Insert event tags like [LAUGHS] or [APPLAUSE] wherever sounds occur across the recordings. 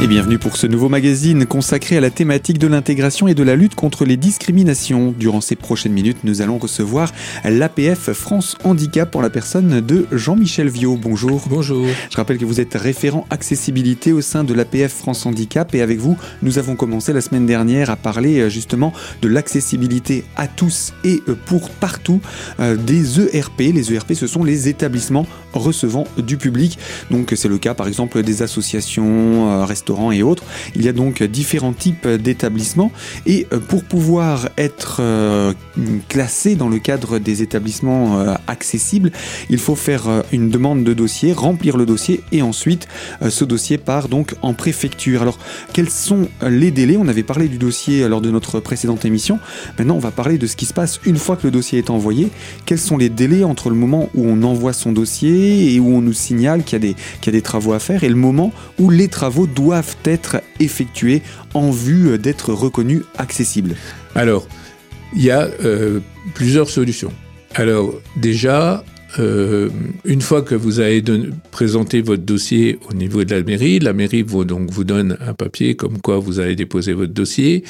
Et bienvenue pour ce nouveau magazine consacré à la thématique de l'intégration et de la lutte contre les discriminations. Durant ces prochaines minutes, nous allons recevoir l'APF France Handicap pour la personne de Jean-Michel Viau. Bonjour. Bonjour. Je rappelle que vous êtes référent accessibilité au sein de l'APF France Handicap et avec vous, nous avons commencé la semaine dernière à parler euh, justement de l'accessibilité à tous et euh, pour partout euh, des ERP. Les ERP, ce sont les établissements recevant du public. Donc c'est le cas par exemple des associations, restaurants, et autres. Il y a donc différents types d'établissements et euh, pour pouvoir être euh, classé dans le cadre des établissements euh, accessibles, il faut faire une demande de dossier, remplir le dossier et ensuite ce dossier part donc en préfecture. Alors quels sont les délais? On avait parlé du dossier lors de notre précédente émission. Maintenant, on va parler de ce qui se passe une fois que le dossier est envoyé. Quels sont les délais entre le moment où on envoie son dossier et où on nous signale qu'il y, y, a des travaux à faire et le moment où les travaux doivent être effectués en vue d'être reconnus accessibles Alors, il y a euh, plusieurs solutions. Alors, déjà, euh, une fois que vous avez présenté votre dossier au niveau de la mairie, la mairie vous, donc, vous donne un papier comme quoi vous avez déposé votre dossier.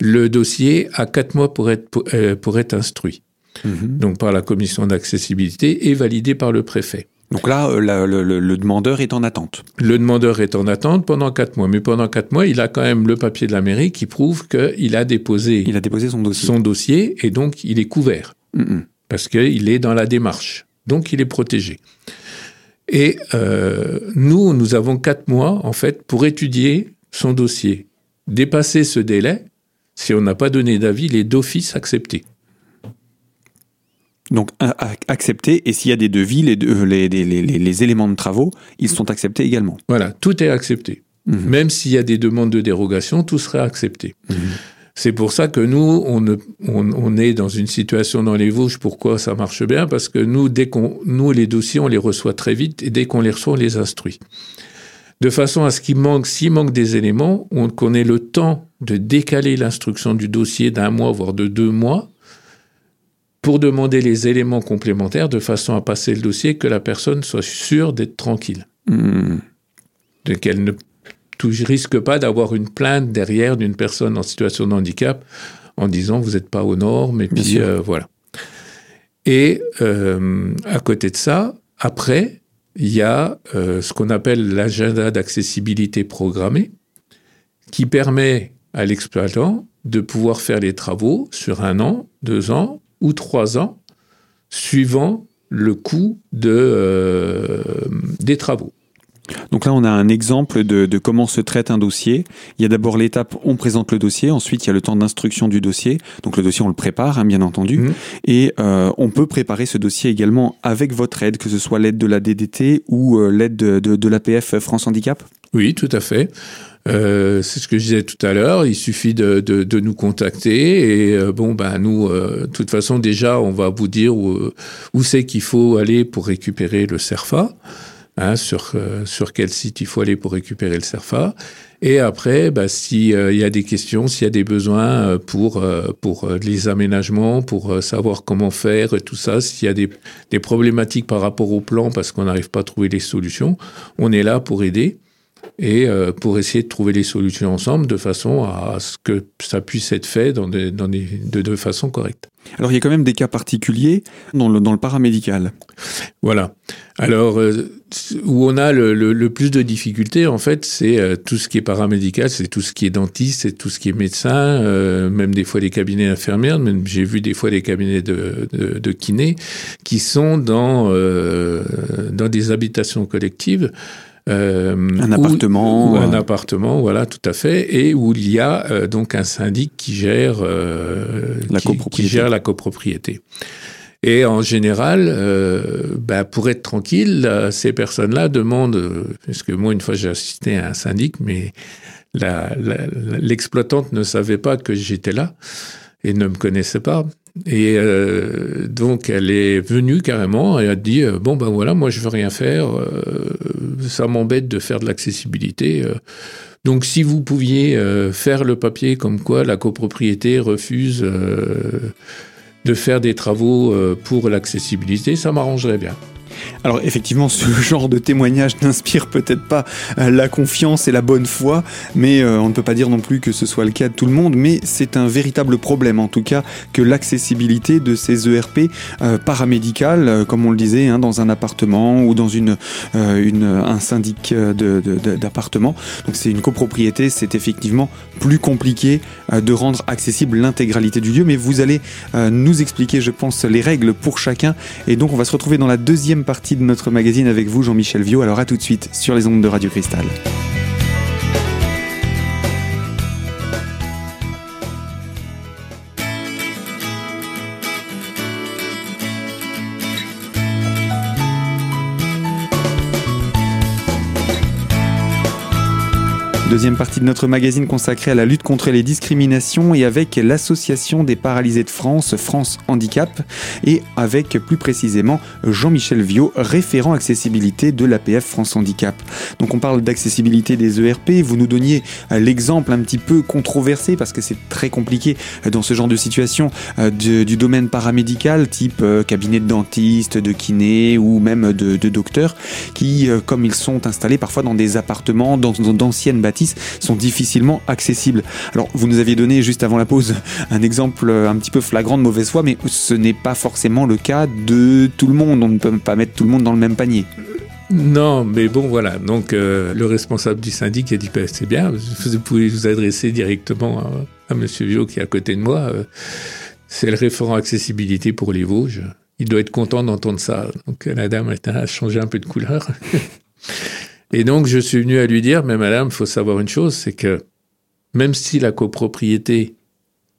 Le dossier a quatre mois pour être, pour, euh, être instruit, mhm. donc par la commission d'accessibilité et validé par le préfet. Donc là, euh, le, demandeur est en attente. Le demandeur est en attente pendant quatre mois. Mais pendant quatre mois, il a quand même le papier de la mairie qui prouve qu'il a déposé, il a déposé son dossier. son dossier et donc il est couvert. Parce qu'il est dans la démarche. Donc il est protégé. Et euh, nous, nous avons quatre mois, en fait, pour étudier son dossier. Dépasser ce délai, si on n'a pas donné d'avis, il est d'office accepté. Donc accepté, et s'il y a des devis, les, les, les, les, éléments de travaux, ils sont acceptés également. Voilà, tout est accepté. Mhm. Même s'il y a des demandes de dérogation, tout serait accepté. Mhm. C'est pour ça que nous, on, on, on, est dans une situation dans les Vosges. Pourquoi ça marche bien Parce que nous, dès qu'on, nous, les dossiers, on les reçoit très vite et dès qu'on les reçoit, on les instruit. De façon à ce qu'il manque, s'il manque des éléments, qu'on ait le temps de décaler l'instruction du dossier d'un mois, voire de deux mois, pour demander les éléments complémentaires de façon à passer le dossier, que la personne soit sûre d'être tranquille. Mmh. Qu'elle ne risque pas d'avoir une plainte derrière d'une personne en situation de handicap en disant vous n'êtes pas aux normes, et puis euh, voilà. Et euh, à côté de ça, après, il y a euh, ce qu'on appelle l'agenda d'accessibilité programmée, qui permet à l'exploitant de pouvoir faire les travaux sur un an, deux ans, ou trois ans, suivant le coût de, euh, des travaux. Donc là, on a un exemple de, comment se traite un dossier. Il y a d'abord l'étape, on présente le dossier. Ensuite, il y a le temps d'instruction du dossier. Donc le dossier, on le prépare, hein, bien entendu. Mmh. Et euh, on peut préparer ce dossier également avec votre aide, que ce soit l'aide de la DDT ou euh, l'aide de, de, de l'APF France Handicap. Oui, tout à fait. Euh, c'est ce que je disais tout à l'heure. Il suffit de, de, de, nous contacter et euh, bon, ben nous, euh, de toute façon, déjà, on va vous dire où, où c'est qu'il faut aller pour récupérer le Cerfa. Hein, sur euh, sur quel site il faut aller pour récupérer le Cerfa. Et après, bah, s'il y a des questions, s'il y a des besoins pour pour les aménagements, pour savoir comment faire et tout ça, s'il y a des, des problématiques par rapport au plan parce qu'on n'arrive pas à trouver les solutions, on est là pour aider et euh, pour essayer de trouver les solutions ensemble de façon à ce que ça puisse être fait dans des, dans des, de, de, façon correcte. Alors il y a quand même des cas particuliers dans le, dans le paramédical. Voilà. Alors euh, où on a le, le, le, plus de difficultés en fait, c'est euh, tout ce qui est paramédical, c'est tout ce qui est dentiste, c'est tout ce qui est médecin, même des fois les cabinets infirmières, même j'ai vu des fois des cabinets de, de, de kiné qui sont dans dans des habitations collectives. Euh, un appartement. Ou, un appartement, voilà, tout à fait, et où il y a euh, donc un syndic qui gère, euh, la, qui, qui, gère la copropriété. Et en général, euh, bah, pour être tranquille, ces personnes-là demandent, parce que moi une fois j'ai assisté à un syndic, mais l'exploitante ne savait pas que j'étais là et ne me connaissait pas. Et euh, donc elle est venue carrément et a dit euh, bon ben voilà moi je veux rien faire euh, ça m'embête de faire de l'accessibilité donc si vous pouviez faire le papier comme quoi la copropriété refuse de faire des travaux pour l'accessibilité ça m'arrangerait bien Alors effectivement, ce [LAUGHS] genre de témoignage n'inspire peut-être pas euh, la confiance et la bonne foi, mais euh, on ne peut pas dire non plus que ce soit le cas de tout le monde, mais c'est un véritable problème en tout cas que l'accessibilité de ces ERP euh, paramédicales, comme on le disait, hein, dans un appartement ou dans une, un syndic d'appartement. Donc c'est une copropriété, c'est effectivement plus compliqué de rendre accessible l'intégralité du lieu, mais vous allez nous expliquer, je pense, les règles pour chacun, et donc on va se retrouver dans la deuxième partie de notre magazine avec vous, Jean-Michel Viau. Alors à tout de suite sur les ondes de Radio Cristal. Deuxième partie de notre magazine consacrée à la lutte contre les discriminations et avec l'association des paralysés de France, France Handicap, et avec plus précisément Jean-Michel Viau, référent accessibilité de l'APF France Handicap. Donc on parle d'accessibilité des ERP, vous nous donniez l'exemple un petit peu controversé parce que c'est très compliqué dans ce genre de situation euh, du domaine paramédical, type euh, cabinet de dentiste, de kiné ou même de, docteurs, qui, euh, comme ils sont installés parfois dans des appartements, dans d'anciennes sont difficilement accessibles. Alors, vous nous aviez donné juste avant la pause un exemple un petit peu flagrant de mauvaise foi, mais ce n'est pas forcément le cas de tout le monde. On ne peut pas mettre tout le monde dans le même panier. Non, mais bon, voilà. Donc, euh, le responsable du syndic a dit ben, c'est bien, vous pouvez vous adresser directement à, Monsieur Viau qui est à côté de moi. Euh, c'est le référent accessibilité pour les Vosges. Il doit être content d'entendre ça. Donc, la dame a changé un peu de couleur. [LAUGHS] Et donc, je suis venu à lui dire, mais madame, il faut savoir une chose, c'est que même si la copropriété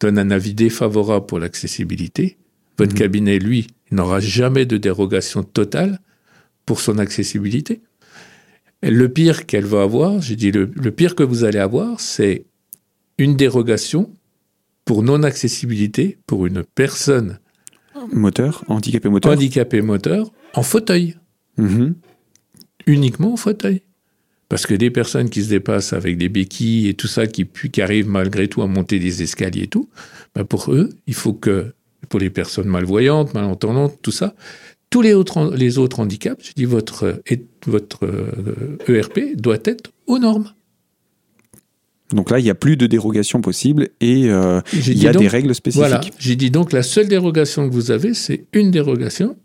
donne un avis défavorable pour l'accessibilité, votre mhm. cabinet, lui, n'aura jamais de dérogation totale pour son accessibilité. Et le pire qu'elle va avoir, j'ai dit, le, pire que vous allez avoir, c'est une dérogation pour non-accessibilité pour une personne. Moteur, handicapé moteur. Handicapé moteur, en fauteuil. Mhm. Uniquement en fauteuil. Parce que des personnes qui se dépassent avec des béquilles et tout ça, qui, qui arrivent malgré tout à monter des escaliers et tout, ben pour eux, il faut que, pour les personnes malvoyantes, malentendantes, tout ça, tous les autres, les autres handicaps, je dis, votre, votre ERP euh, e doit être aux normes. Donc là, il n'y a plus de dérogation possible et euh, il y a des règles spécifiques. Voilà, j'ai dit donc la seule dérogation que vous avez, c'est une dérogation,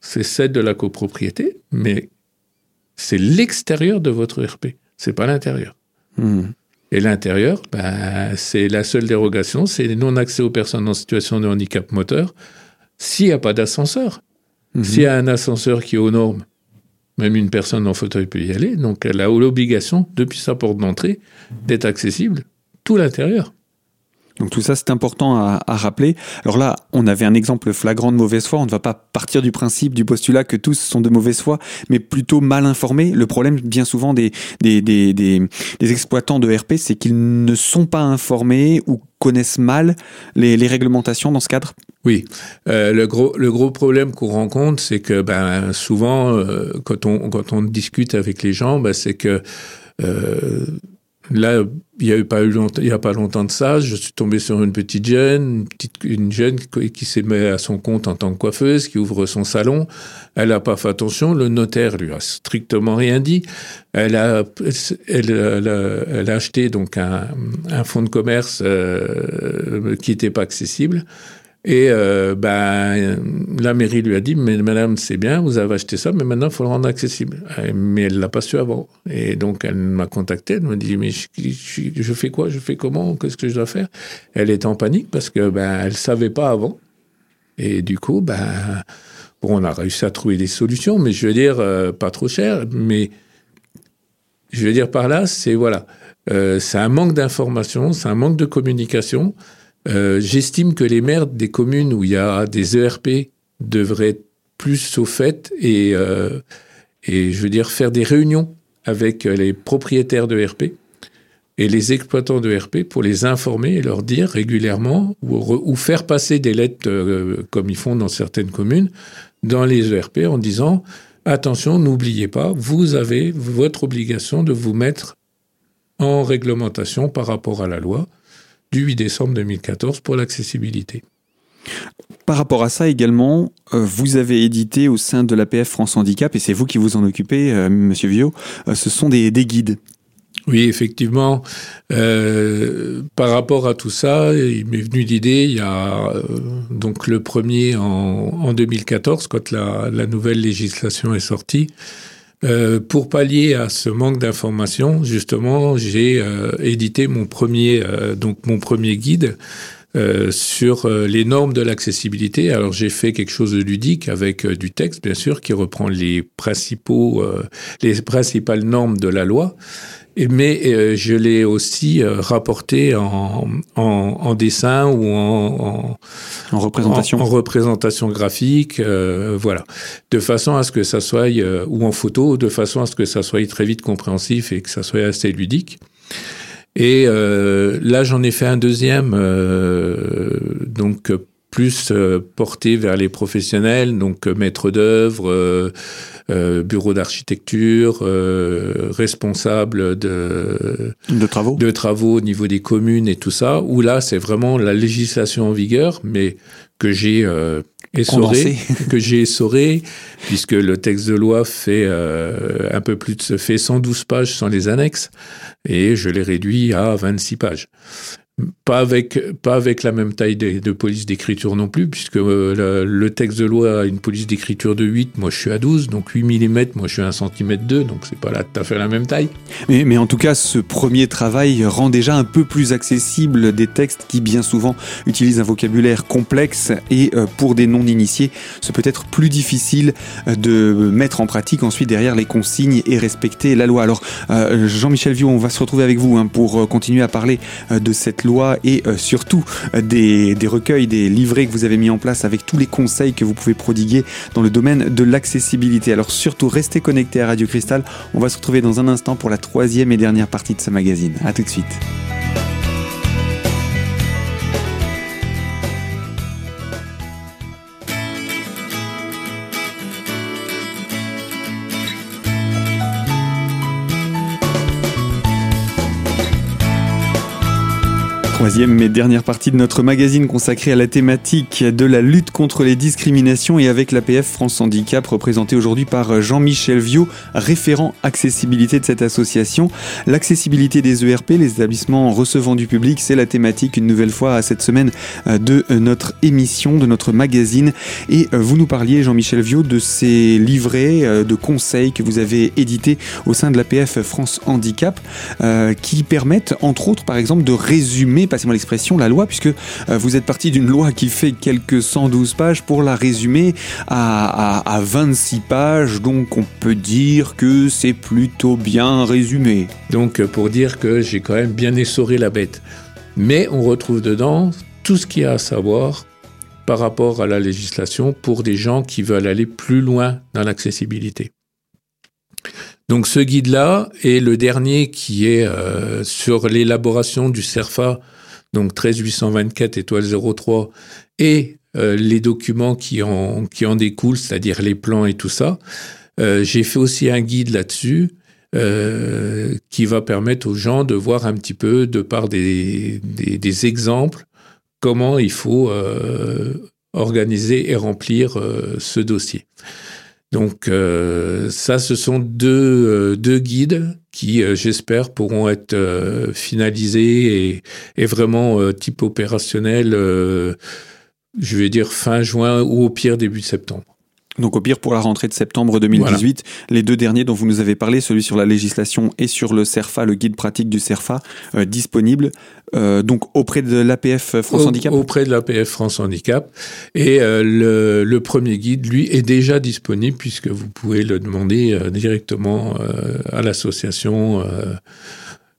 c'est celle de la copropriété, mais c'est l'extérieur de votre ERP, c'est pas l'intérieur. Hmm. Et l'intérieur, bah, c'est la seule dérogation, c'est non-accès aux personnes en situation de handicap moteur s'il n'y a pas d'ascenseur. Hmm. S'il y a un ascenseur qui est aux normes, même une personne en fauteuil peut y aller, donc elle a l'obligation, depuis sa porte d'entrée, d'être accessible tout l'intérieur. Donc tout ça, c'est important à, rappeler. Alors là, on avait un exemple flagrant de mauvaise foi. On ne va pas partir du principe, du postulat que tous sont de mauvaise foi, mais plutôt mal informés. Le problème, bien souvent, des, des, des, des, exploitants de RP, c'est qu'ils ne sont pas informés ou connaissent mal les, réglementations dans ce cadre Oui, euh, le, gros, le gros problème qu'on rencontre, c'est que ben, souvent, euh, quand, on, quand on discute avec les gens, ben, c'est que euh, Là, il n'y a, pas eu longtemps, y a pas longtemps de ça, je suis tombé sur une petite jeune, une, jeune qui, s'est mise à son compte en tant que coiffeuse, qui ouvre son salon. Elle n'a pas fait attention, le notaire lui a strictement rien dit. Elle a, acheté donc un, un fonds de commerce euh, qui n'était pas accessible. Et euh, ben, la mairie lui a dit, mais madame, c'est bien, vous avez acheté ça, mais maintenant, il faut le rendre accessible. Euh, mais elle l'a pas su avant. Et donc, elle m'a contacté, elle m'a dit, mais je, fais quoi Je fais comment Qu'est-ce que je dois faire? Elle est en panique parce que ben, elle savait pas avant. Et du coup, ben, bon, on a réussi à trouver des solutions, mais je veux dire, euh, pas trop cher, mais je veux dire par là, c'est voilà, c'est un manque d'information, c'est un manque de communication. Euh, j'estime que les maires des communes où il y a des ERP devraient être plus au fait et, euh, et je veux dire faire des réunions avec les propriétaires de ERP et les exploitants de ERP pour les informer et leur dire régulièrement ou, faire passer des lettres euh, comme ils font dans certaines communes dans les ERP en disant attention, n'oubliez pas, vous avez votre obligation de vous mettre en réglementation par rapport à la loi du 8 décembre 2014 pour l'accessibilité. Par rapport à ça également, vous avez édité au sein de l'APF France Handicap, et c'est vous qui vous en occupez, Monsieur Viau, ce sont des, des guides. Oui, effectivement. Euh, par rapport à tout ça, il m'est venu l'idée, il y a euh, donc le premier en, en 2014, quand la, la, nouvelle législation est sortie. Euh, pour pallier à ce manque d'informations, justement, j'ai euh, édité mon premier, euh, donc mon premier guide sur les normes de l'accessibilité. Alors j'ai fait quelque chose de ludique avec du texte, bien sûr, qui reprend les principaux, les principales normes de la loi mais euh, je l'ai aussi euh, rapporté en, en, en, dessin ou en, en représentation, en, représentation graphique, euh, voilà, de façon à ce que ça soit ou en photo, de façon à ce que ça soit très vite compréhensif et que ça soit assez ludique. Et là, j'en ai fait un deuxième, donc plus porté vers les professionnels, donc maître d'œuvre euh, bureau d'architecture, euh, responsable de, de travaux, de travaux au niveau des communes et tout ça. Où là, c'est vraiment la législation en vigueur, mais que j'ai euh, essoré, que j'ai essoré, puisque le texte de loi fait euh, un peu plus de fait 112 pages sans les annexes, et je l'ai réduit à 26 pages. Pas avec, pas avec la même taille de, police d'écriture non plus, puisque euh, le, texte de loi a une police d'écriture de 8, moi je suis à 12, donc 8 mm, moi je suis à 1 cm 2, donc c'est pas là tout à fait la même taille. Mais, en tout cas, ce premier travail rend déjà un peu plus accessible des textes qui bien souvent utilisent un vocabulaire complexe et euh, pour des non-initiés, c'est peut-être plus difficile de mettre en pratique ensuite derrière les consignes et respecter la loi. Alors, euh, Jean-Michel Vieux, on va se retrouver avec vous hein, pour continuer à parler de cette loi et euh, surtout euh, des, des, recueils, des livrets que vous avez mis en place avec tous les conseils que vous pouvez prodiguer dans le domaine de l'accessibilité. Alors surtout, restez connectés à Radio Cristal. On va se retrouver dans un instant pour la troisième et dernière partie de ce magazine. À tout de suite. Troisième et dernière partie de notre magazine consacrée à la thématique de la lutte contre les discriminations et avec l'APF France Handicap représenté aujourd'hui par Jean-Michel Viau, référent accessibilité de cette association. L'accessibilité des ERP, les établissements recevant du public, c'est la thématique une nouvelle fois cette semaine de notre émission, de notre magazine. Et vous nous parliez, Jean-Michel Viau, de ces livrets de conseils que vous avez édités au sein de l'APF France Handicap euh, qui permettent, entre autres, par exemple, de résumer passez-moi l'expression, la loi, puisque euh, vous êtes parti d'une loi qui fait quelques 112 pages pour la résumer à, à, à 26 pages, donc on peut dire que c'est plutôt bien résumé. Donc pour dire que j'ai quand même bien essoré la bête. Mais on retrouve dedans tout ce qu'il y a à savoir par rapport à la législation pour des gens qui veulent aller plus loin dans l'accessibilité. Donc ce guide-là est le dernier qui est euh, sur l'élaboration du CERFA donc 13824 étoile 03, et euh, les documents qui en, qui en découlent, c'est-à-dire les plans et tout ça. Euh, J'ai fait aussi un guide là-dessus euh, qui va permettre aux gens de voir un petit peu, de par des, des, exemples, comment il faut organiser et remplir ce dossier. Donc euh, ça, ce sont deux, deux guides qui, euh, j'espère, pourront être euh, finalisés et, et vraiment euh, type opérationnel, je vais dire fin juin ou au pire début septembre. Donc au pire pour la rentrée de septembre 2018, voilà. les deux derniers dont vous nous avez parlé, celui sur la législation et sur le CERFA, le guide pratique du CERFA, euh, disponible euh, donc auprès de l'APF France Handicap. Auprès de l'APF France Handicap et euh, le, le, premier guide lui est déjà disponible puisque vous pouvez le demander euh, directement à l'association.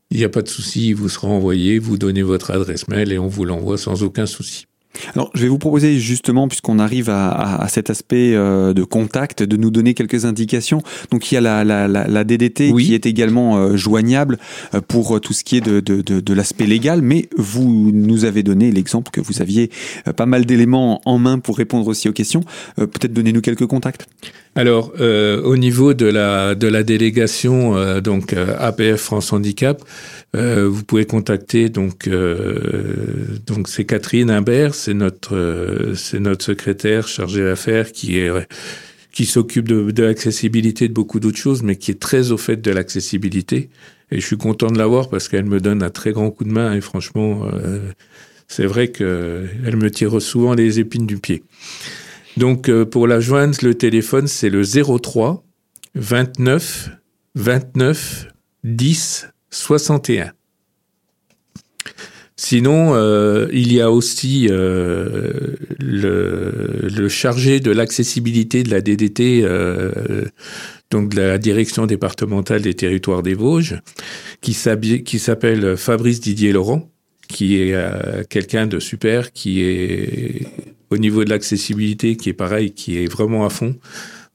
Il n'y a pas de souci, vous sera envoyé, vous donnez votre adresse mail et on vous l'envoie sans aucun souci. Alors, je vais vous proposer justement, puisqu'on arrive à, à, à, cet aspect euh, de contact, de nous donner quelques indications. Donc, il y a la, la, la, la DDT oui. qui est également euh, joignable euh, pour tout ce qui est de, de, de, de l'aspect légal, mais vous nous avez donné l'exemple que vous aviez pas mal d'éléments en main pour répondre aussi aux questions. Peut-être donnez-nous quelques contacts. Alors, au niveau de la, de la délégation, donc APF France Handicap, vous pouvez contacter donc, donc c'est Catherine Imbers c'est notre, c'est notre secrétaire chargé d'affaires qui est qui s'occupe de, de l'accessibilité de beaucoup d'autres choses, mais qui est très au fait de l'accessibilité. Et je suis content de l'avoir parce qu'elle me donne un très grand coup de main et franchement, euh, c'est vrai qu'elle me tire souvent les épines du pied. Donc euh, pour la joindre, le téléphone, c'est le 03 29 29 10 61. Sinon, euh, il y a aussi euh, le, chargé de l'accessibilité de la DDT, euh, donc de la direction départementale des territoires des Vosges, qui s'appelle Fabrice Didier Laurent, qui est quelqu'un de super, qui est au niveau de l'accessibilité, qui est pareil, qui est vraiment à fond.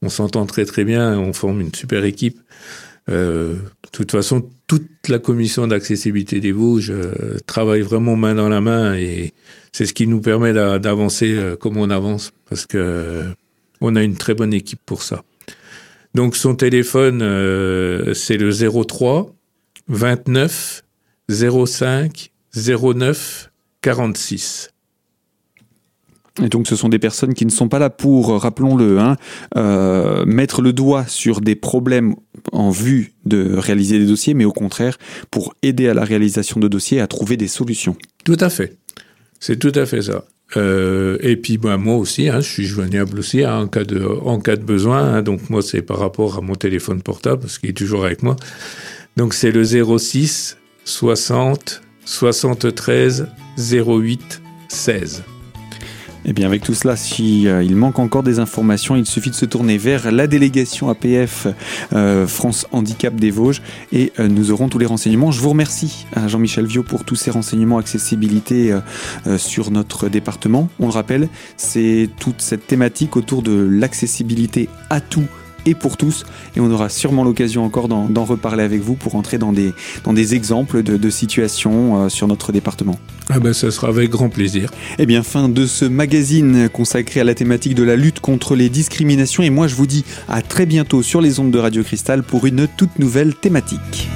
On s'entend très très bien, on forme une super équipe. Euh, de toute façon, toute la commission d'accessibilité des Vosges euh, travaille vraiment main dans la main et c'est ce qui nous permet d'avancer euh, comme on avance parce que euh, on a une très bonne équipe pour ça. Donc son téléphone, c'est le 03 29 05 09 46. Et donc ce sont des personnes qui ne sont pas là pour, rappelons-le, hein, euh, mettre le doigt sur des problèmes en vue de réaliser des dossiers, mais au contraire pour aider à la réalisation de dossiers à trouver des solutions. Tout à fait. C'est tout à fait ça. Euh, et puis bah, moi aussi, hein, je suis joignable aussi hein, en, cas de, en cas de besoin. Hein. donc moi, c'est par rapport à mon téléphone portable, parce qu'il est toujours avec moi. Donc c'est le 06 60 73 08 16. Eh bien, avec tout cela, si euh, il manque encore des informations, il suffit de se tourner vers la délégation APF euh, France Handicap des Vosges et euh, nous aurons tous les renseignements. Je vous remercie à Jean-Michel Viau pour tous ces renseignements accessibilité sur notre département. On le rappelle, c'est toute cette thématique autour de l'accessibilité à tout et pour tous. Et on aura sûrement l'occasion encore d'en reparler avec vous pour entrer dans des, dans des exemples de, situations euh, sur notre département. Ah ben, ça sera avec grand plaisir. Eh bien, fin de ce magazine consacré à la thématique de la lutte contre les discriminations. Et moi, je vous dis à très bientôt sur les ondes de Radio Cristal pour une toute nouvelle thématique.